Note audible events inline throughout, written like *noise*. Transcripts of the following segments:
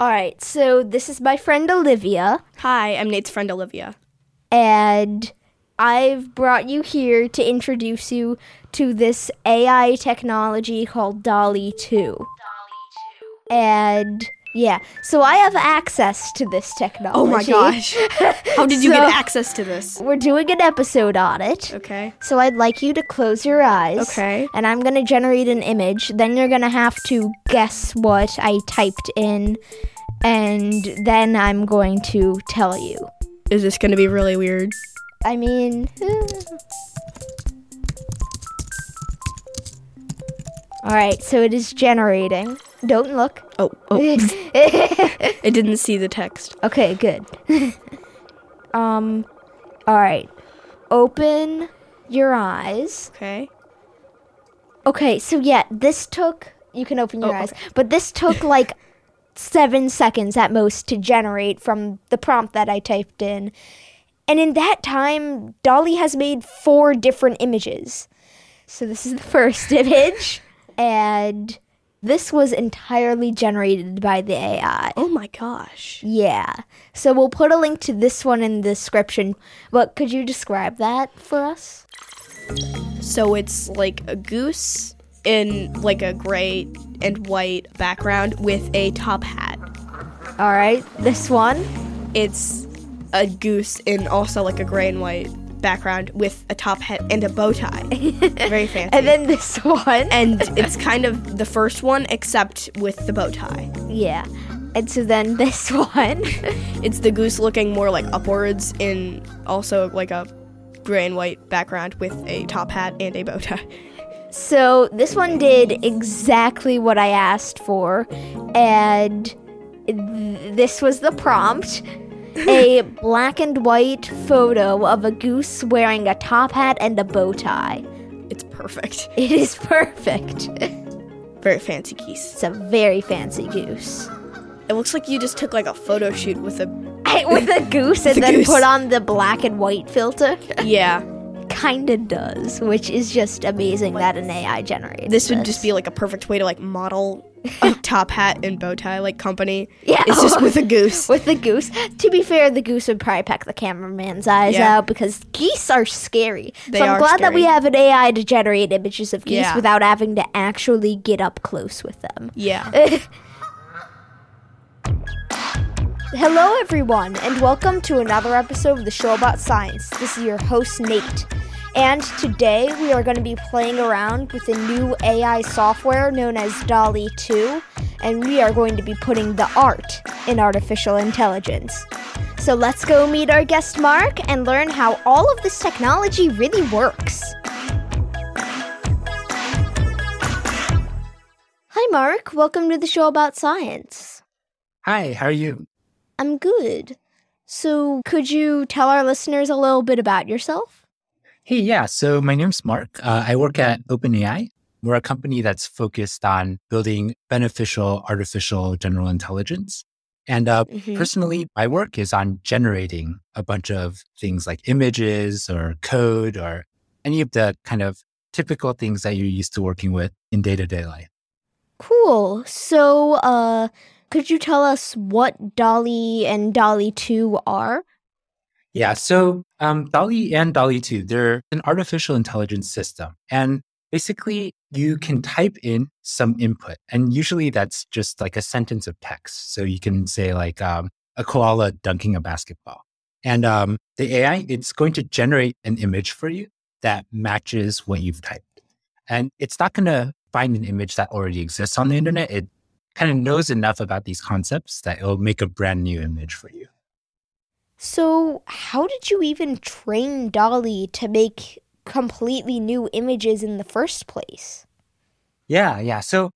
All right, so this is my friend Olivia, Hi, I'm Nate's friend Olivia. and I've brought you here to introduce you to this AI technology called DALL-E 2. And yeah, so I have access to this technology. Oh my gosh. *laughs* How did you So- get access to this? We're doing an episode on it. Okay. So I'd like you to close your eyes. Okay. And I'm going to generate an image. Then you're going to have to guess what I typed in. And then I'm going to tell you. Is this going to be really weird? I mean, *laughs* all right. So it is generating. Don't look. Oh, oh. *laughs* it didn't see the text. okay, good. *laughs* um, all right. Open your eyes. Okay. Okay, so yeah, this took. You can open your Oh, eyes, but this took *laughs* like seven seconds at most to generate from the prompt that I typed in. And in that time, DALL-E has made four different images. So this is the first image, and this was entirely generated by the AI. Oh my gosh. Yeah. So we'll put a link to this one in the description. But could you describe that for us? So it's like a goose in like a gray and white background with a top hat. All right, this one. It's a goose in also like a gray and white background with a top hat and a bow tie. *laughs* Very fancy. And then this one. and *laughs* it's kind of the first one except with the bow tie. Yeah. And so then this one. *laughs* It's the goose looking more like upwards in also like a gray and white background with a top hat and a bow tie. so this one did exactly what I asked for. And th- this was the prompt a black and white photo of a goose wearing a top hat and a bow tie. It's perfect. *laughs* It is perfect. Very fancy geese. It's a very fancy goose. It looks like you just took like a photo shoot with a *laughs* With a goose *laughs* and The then goose. put on the black and white filter. yeah. Kinda does, which is just amazing that an AI generated. This this would just be like a perfect way to like model a *laughs* top hat and bow tie like company. Yeah. It's just with a goose. *laughs* with the goose. To be fair, the goose would probably peck the cameraman's eyes Yeah. out because geese are scary. They so I'm glad that we have an AI to generate images of geese Yeah. without having to actually get up close with them. Yeah. *laughs* Hello, everyone, and welcome to another episode of the show about science. This is your host, Nate. And today we are going to be playing around with a new AI software known as DALL-E 2, and we are going to be putting the art in artificial intelligence. So let's go meet our guest, Mark, and learn how all of this technology really works. Hi, Mark. Welcome to the show about science. Hi, how are you? I'm good. So, could you tell our listeners a little bit about yourself? Hey, yeah. So my name's Mark. Uh, I work at OpenAI. We're a company that's focused on building beneficial artificial general intelligence. And uh, Mhm. personally, my work is on generating a bunch of things like images or code or any of the kind of typical things that you're used to working with in day to day life. Cool. So, uh, could you tell us what DALL-E and DALL-E 2 are? Yeah. So um, DALL-E and DALL-E 2, they're an artificial intelligence system. And basically, you can type in some input, and usually that's just like a sentence of text. So you can say like um, a koala dunking a basketball, and um, the AI it's going to generate an image for you that matches what you've typed, and it's not going to find an image that already exists on the internet. It kind of knows enough about these concepts that it'll make a brand new image for you. So, how did you even train DALL-E to make completely new images in the first place. Yeah, yeah. So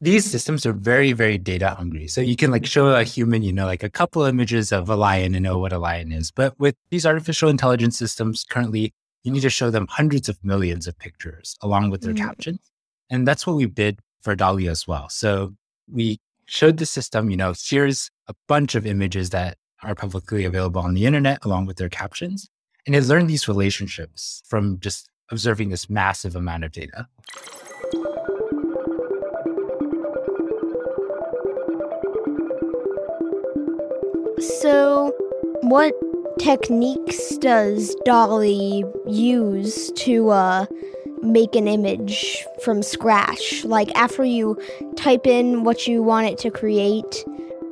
these systems are very, very data hungry. So you can like show a human, you know, like a couple images of a lion and know what a lion is. But with these artificial intelligence systems currently, you need to show them hundreds of millions of pictures along with their mm-hmm. captions. And that's what we did for DALL-E as well. So we showed the system, you know, here's a bunch of images that are publicly available on the internet along with their captions. And it learned these relationships from just observing this massive amount of data. So, what techniques does DALL-E use to uh, make an image from scratch? Like, after you type in what you want it to create,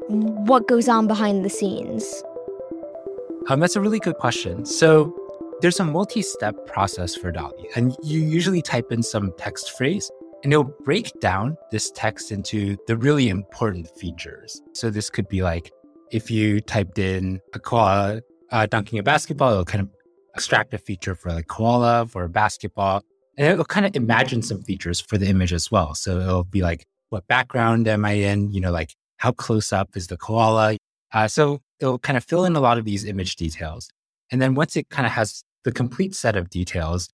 what goes on behind the scenes? Um, that's a really good question. So there's a multi-step process for DALL-E, and you usually type in some text phrase, and it'll break down this text into the really important features. So this could be like if you typed in a koala uh, dunking a basketball, it'll kind of extract a feature for like koala for a basketball, and it'll kind of imagine some features for the image as well. So it'll be like, what background am I in? You know, like how close up is the koala? Uh, so it'll kind of fill in a lot of these image details. And then once it kind of has the complete set of details,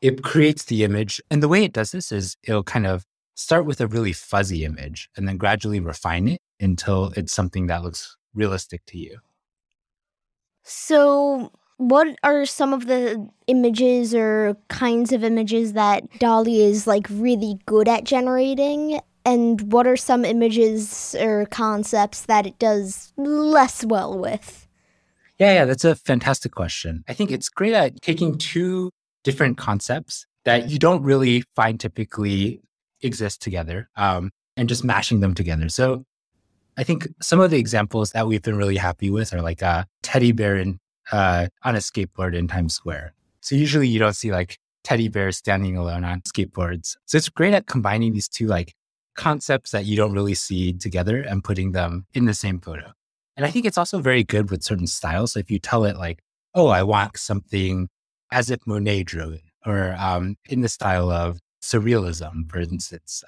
it creates the image. And the way it does this is it'll kind of start with a really fuzzy image and then gradually refine it until it's something that looks realistic to you. So, what are some of the images or kinds of images that DALL-E is like really good at generating? And what are some images or concepts that it does less well with? Yeah, yeah, that's a fantastic question. I think it's great at taking two different concepts that you don't really find typically exist together um, and just mashing them together. So I think some of the examples that we've been really happy with are like a teddy bear in, uh, on a skateboard in Times Square. So usually you don't see like teddy bears standing alone on skateboards. So it's great at combining these two like concepts that you don't really see together and putting them in the same photo. And I think it's also very good with certain styles. So if you tell it like, oh, I want something as if Monet drew it, or um, in the style of surrealism, for instance,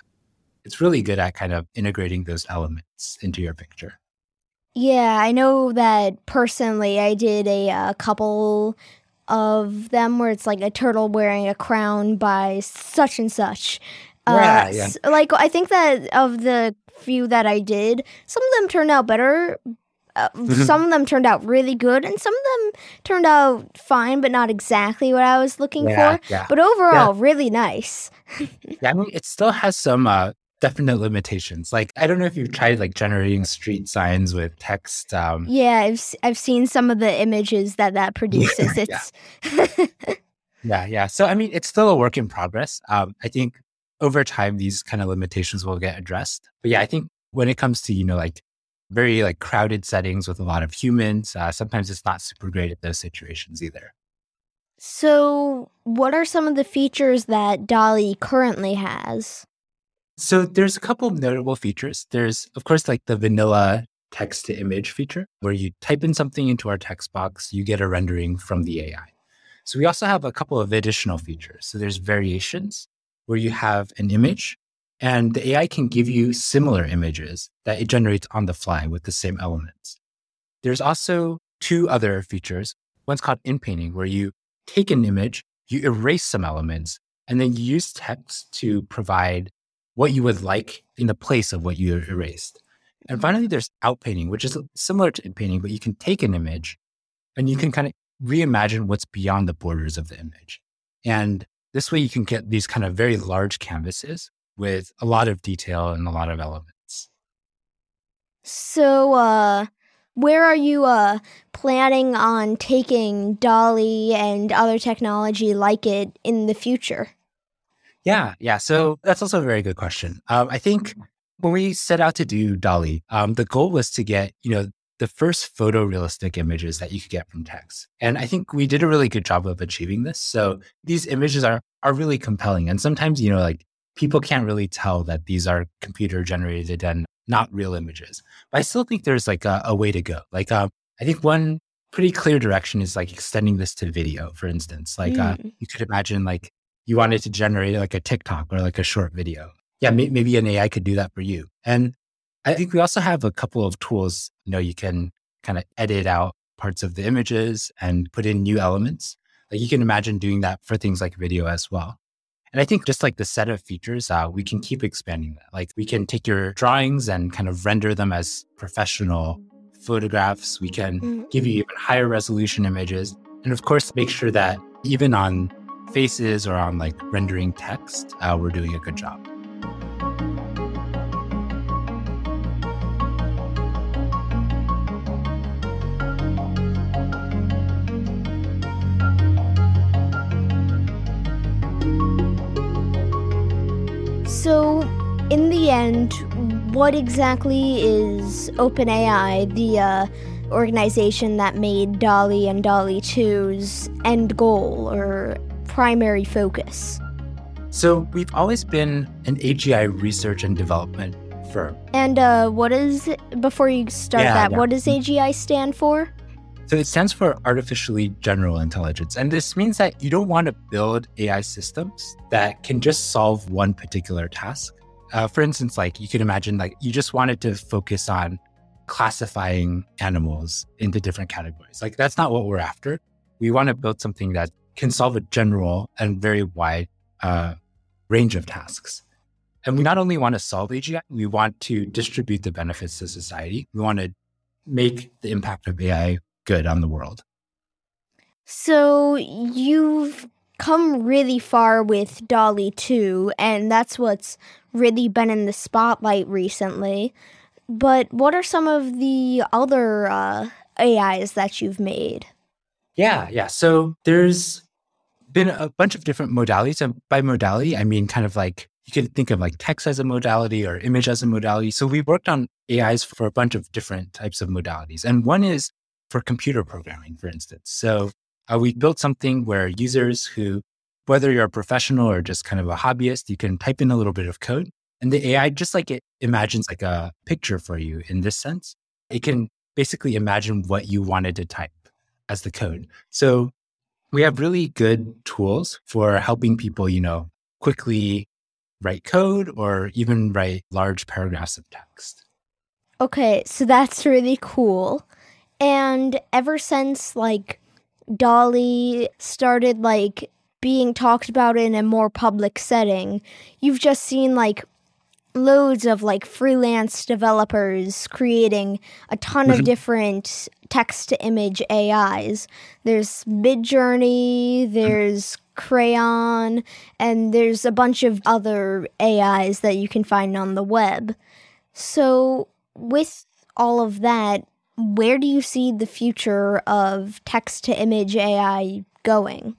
it's really good at kind of integrating those elements into your picture. Yeah, I know that personally, I did a, a uh, couple of them where it's like a turtle wearing a crown by such and such. Uh, yeah, yeah. Like I think that of the few that I did, some of them turned out better. Uh, mm-hmm. some of them turned out really good, and some of them turned out fine, but not exactly what I was looking yeah, for. Yeah. But overall, really nice. *laughs* yeah, I mean, it still has some uh, definite limitations. Like I don't know if you've tried like generating street signs with text. Um... Yeah, I've I've seen some of the images that that *laughs* produces. It's *laughs* yeah, yeah. So I mean, it's still a work in progress. Um, I think over time, these kind of limitations will get addressed. But yeah, I think when it comes to, you know, like very like crowded settings with a lot of humans, uh, sometimes it's not super great at those situations either. So, what are some of the features that DALL-E currently has? So, there's a couple of notable features. There's, of course, like the vanilla text to image feature, where you type in something into our text box, you get a rendering from the AI. So, we also have a couple of additional features. So, there's variations where you have an image and the AI can give you similar images that it generates on the fly with the same elements. There's also two other features. One's called inpainting, where you take an image, you erase some elements, and then you use text to provide what you would like in the place of what you erased. And finally, there's outpainting, which is similar to inpainting, but you can take an image and you can kind of reimagine what's beyond the borders of the image. And this way you can get these kind of very large canvases with a lot of detail and a lot of elements. So, uh, where are you uh, planning on taking DALL-E and other technology like it in the future? Yeah, yeah. So that's also a very good question. Um, I think when we set out to do DALL-E, um, the goal was to get, you know, the first photorealistic images that you could get from text. And I think we did a really good job of achieving this. So these images are are really compelling. And sometimes, you know, like people can't really tell that these are computer generated and not real images. But I still think there's like a, a way to go. Like um, I think one pretty clear direction is like extending this to video, for instance. Like mm. uh, you could imagine like you wanted to generate like a TikTok or like a short video. Yeah, may- maybe an AI could do that for you. And I think we also have a couple of tools. You know, you can kind of edit out parts of the images and put in new elements. Like you can imagine doing that for things like video as well. And I think just like the set of features, uh, we can keep expanding that. Like we can take your drawings and kind of render them as professional photographs. We can mm-hmm. give you even higher resolution images. And of course, make sure that even on faces or on like rendering text, uh, we're doing a good job. End, what exactly is OpenAI, the uh, organization that made DALL-E and DALL-E 2's end goal or primary focus? So, we've always been an AGI research and development firm. And uh, what is, before you start yeah, that, yeah. what does AGI stand for? So it stands for artificially general intelligence. And this means that you don't want to build AI systems that can just solve one particular task. Uh, for instance, like you could imagine, like you just wanted to focus on classifying animals into different categories. Like that's not what we're after. We want to build something that can solve a general and very wide uh, range of tasks. And we not only want to solve AGI, we want to distribute the benefits to society. We want to make the impact of AI good on the world. So you've come really far with DALL-E 2, and that's what's really been in the spotlight recently. But what are some of the other uh, AIs that you've made? Yeah, yeah. So there's been a bunch of different modalities. And by modality, I mean kind of like you could think of like text as a modality or image as a modality. So we worked on AIs for a bunch of different types of modalities. And one is for computer programming, for instance. So uh, we built something where users who, whether you're a professional or just kind of a hobbyist, you can type in a little bit of code and the AI, just like it imagines like a picture for you in this sense, it can basically imagine what you wanted to type as the code. So we have really good tools for helping people, you know, quickly write code or even write large paragraphs of text. Okay, so that's really cool. And ever since like DALL-E started like being talked about in a more public setting, you've just seen like loads of like freelance developers creating a ton mm-hmm. of different text to image AIs. There's Midjourney, there's Craiyon, and there's a bunch of other AIs that you can find on the web. So, with all of that, where do you see the future of text to image AI going?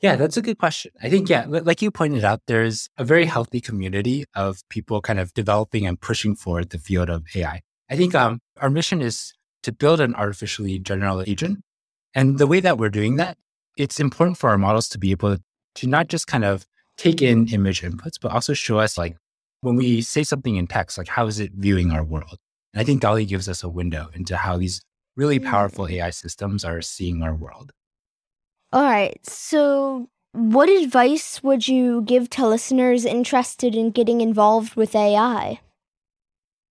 Yeah, that's a good question. I think, yeah, like you pointed out, there's a very healthy community of people kind of developing and pushing forward the field of AI. I think um, our mission is to build an artificially general agent. And the way that we're doing that, it's important for our models to be able to not just kind of take in image inputs, but also show us like when we say something in text, like how is it viewing our world? And I think DALL-E gives us a window into how these really powerful AI systems are seeing our world. All right. So, what advice would you give to listeners interested in getting involved with AI?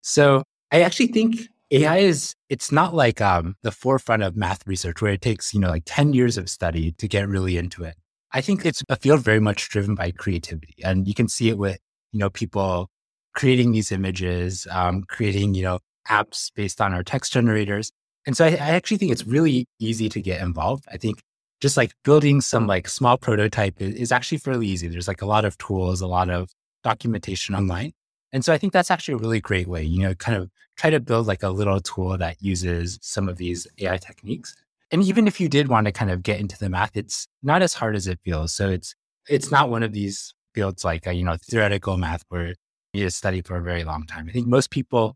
So, I actually think AI is it's not like um, the forefront of math research where it takes, you know, like 10 years of study to get really into it. I think it's a field very much driven by creativity. And you can see it with, you know, people creating these images, um, creating, you know, apps based on our text generators. And so I, I actually think it's really easy to get involved. I think just like building some like small prototype is, is actually fairly easy. There's like a lot of tools, a lot of documentation online. And so I think that's actually a really great way, you know, kind of try to build like a little tool that uses some of these AI techniques. And even if you did want to kind of get into the math, it's not as hard as it feels. So it's it's not one of these fields like, you know, theoretical math where you study for a very long time. I think most people,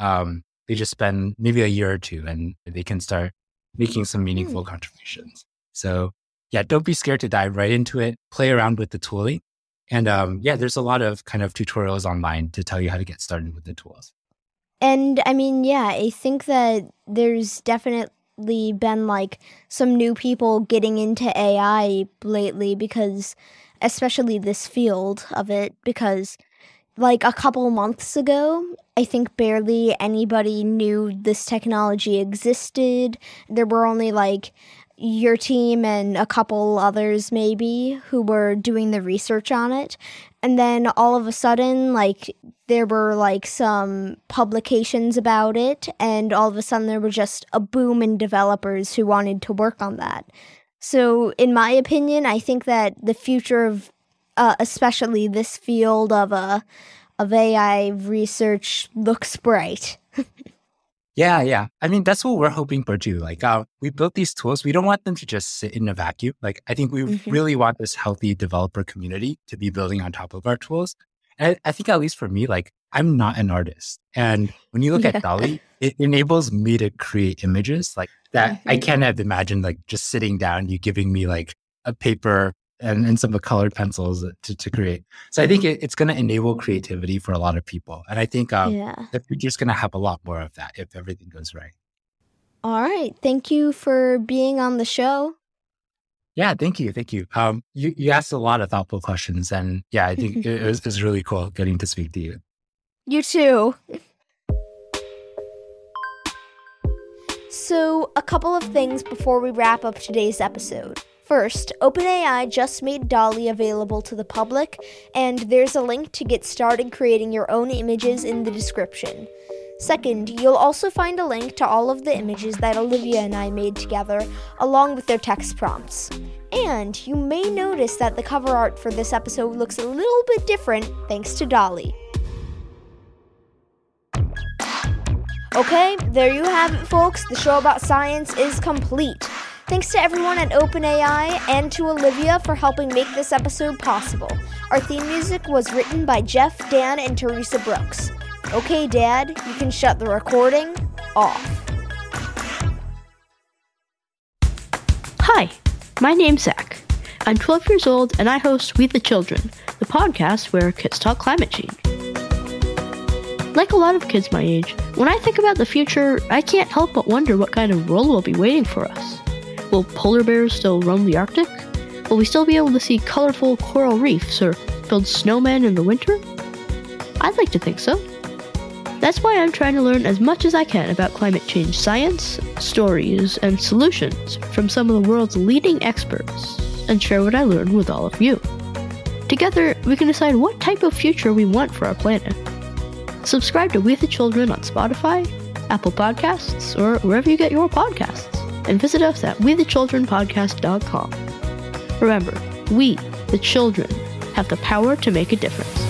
um, they just spend maybe a year or two and they can start making some meaningful mm. contributions. So yeah, don't be scared to dive right into it. Play around with the tooling. And um, yeah, there's a lot of kind of tutorials online to tell you how to get started with the tools. And I mean, yeah, I think that there's definitely been like some new people getting into AI lately because, especially this field of it, because like a couple months ago, I think barely anybody knew this technology existed. There were only like your team and a couple others maybe who were doing the research on it and then all of a sudden like there were like some publications about it and all of a sudden there were just a boom in developers who wanted to work on that so in my opinion i think that the future of uh, especially this field of uh, of ai research looks bright *laughs* Yeah, yeah. I mean, that's what we're hoping for too. Like, uh, we built these tools. We don't want them to just sit in a vacuum. Like, I think we mm-hmm. really want this healthy developer community to be building on top of our tools. And I, I think, at least for me, like, I'm not an artist. And when you look yeah. at DALL-E, it enables me to create images like that. Mm-hmm. I can't have imagined like just sitting down, you giving me like a paper and, and some of the colored pencils to, to create. So I think it, it's going to enable creativity for a lot of people. And I think um, yeah. the future's going to have a lot more of that if everything goes right. All right. Thank you for being on the show. Yeah, thank you. Thank you. Um, you, you asked a lot of thoughtful questions. And yeah, I think it, was, it was *laughs* really cool getting to speak to you. You too. So, a couple of things before we wrap up today's episode. First, OpenAI just made DALL-E available to the public, and there's a link to get started creating your own images in the description. Second, you'll also find a link to all of the images that Olivia and I made together, along with their text prompts. And you may notice that the cover art for this episode looks a little bit different thanks to DALL-E. Okay, there you have it, folks. The show about science is complete. Thanks to everyone at OpenAI and to Olivia for helping make this episode possible. Our theme music was written by Jeff, Dan, and Theresa Brooks. Okay, Dad, you can shut the recording off. Hi, my name's Zach. I'm 12 years old and I host We the Children, the podcast where kids talk climate change. Like a lot of kids my age, when I think about the future, I can't help but wonder what kind of world will be waiting for us. Will polar bears still roam the Arctic? Will we still be able to see colorful coral reefs or build snowmen in the winter? I'd like to think so. That's why I'm trying to learn as much as I can about climate change science, stories, and solutions from some of the world's leading experts and share what I learned with all of you. Together, we can decide what type of future we want for our planet. Subscribe to We the Children on Spotify, Apple Podcasts, or wherever you get your podcasts and visit us at wethechildrenpodcast.com. Remember, we, the children, have the power to make a difference.